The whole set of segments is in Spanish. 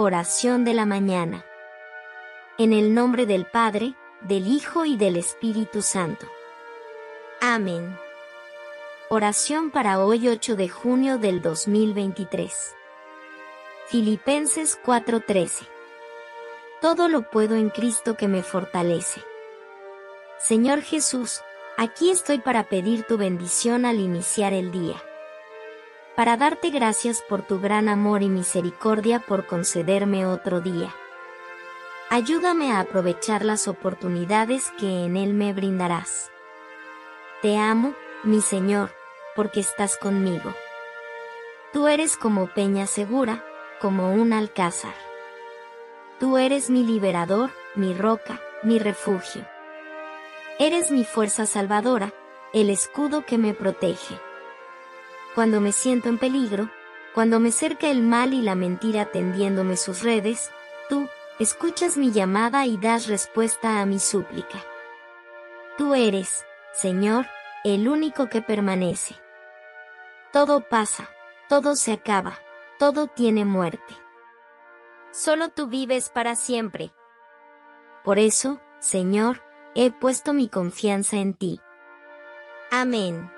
Oración de la mañana. En el nombre del Padre, del Hijo y del Espíritu Santo. Amén. Oración para hoy 8 de junio del 2023. Filipenses 4:13. Todo lo puedo en Cristo que me fortalece. Señor Jesús, aquí estoy para pedir tu bendición al iniciar el día para darte gracias por tu gran amor y misericordia por concederme otro día. Ayúdame a aprovechar las oportunidades que en él me brindarás. Te amo, mi Señor, porque estás conmigo. Tú eres como peña segura, como un alcázar. Tú eres mi liberador, mi roca, mi refugio. Eres mi fuerza salvadora, el escudo que me protege cuando me siento en peligro, cuando me cerca el mal y la mentira tendiéndome sus redes, tú, escuchas mi llamada y das respuesta a mi súplica. Tú eres, Señor, el único que permanece. Todo pasa, todo se acaba, todo tiene muerte. Solo tú vives para siempre. Por eso, Señor, he puesto mi confianza en ti. Amén.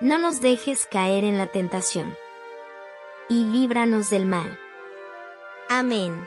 no nos dejes caer en la tentación. Y líbranos del mal. Amén.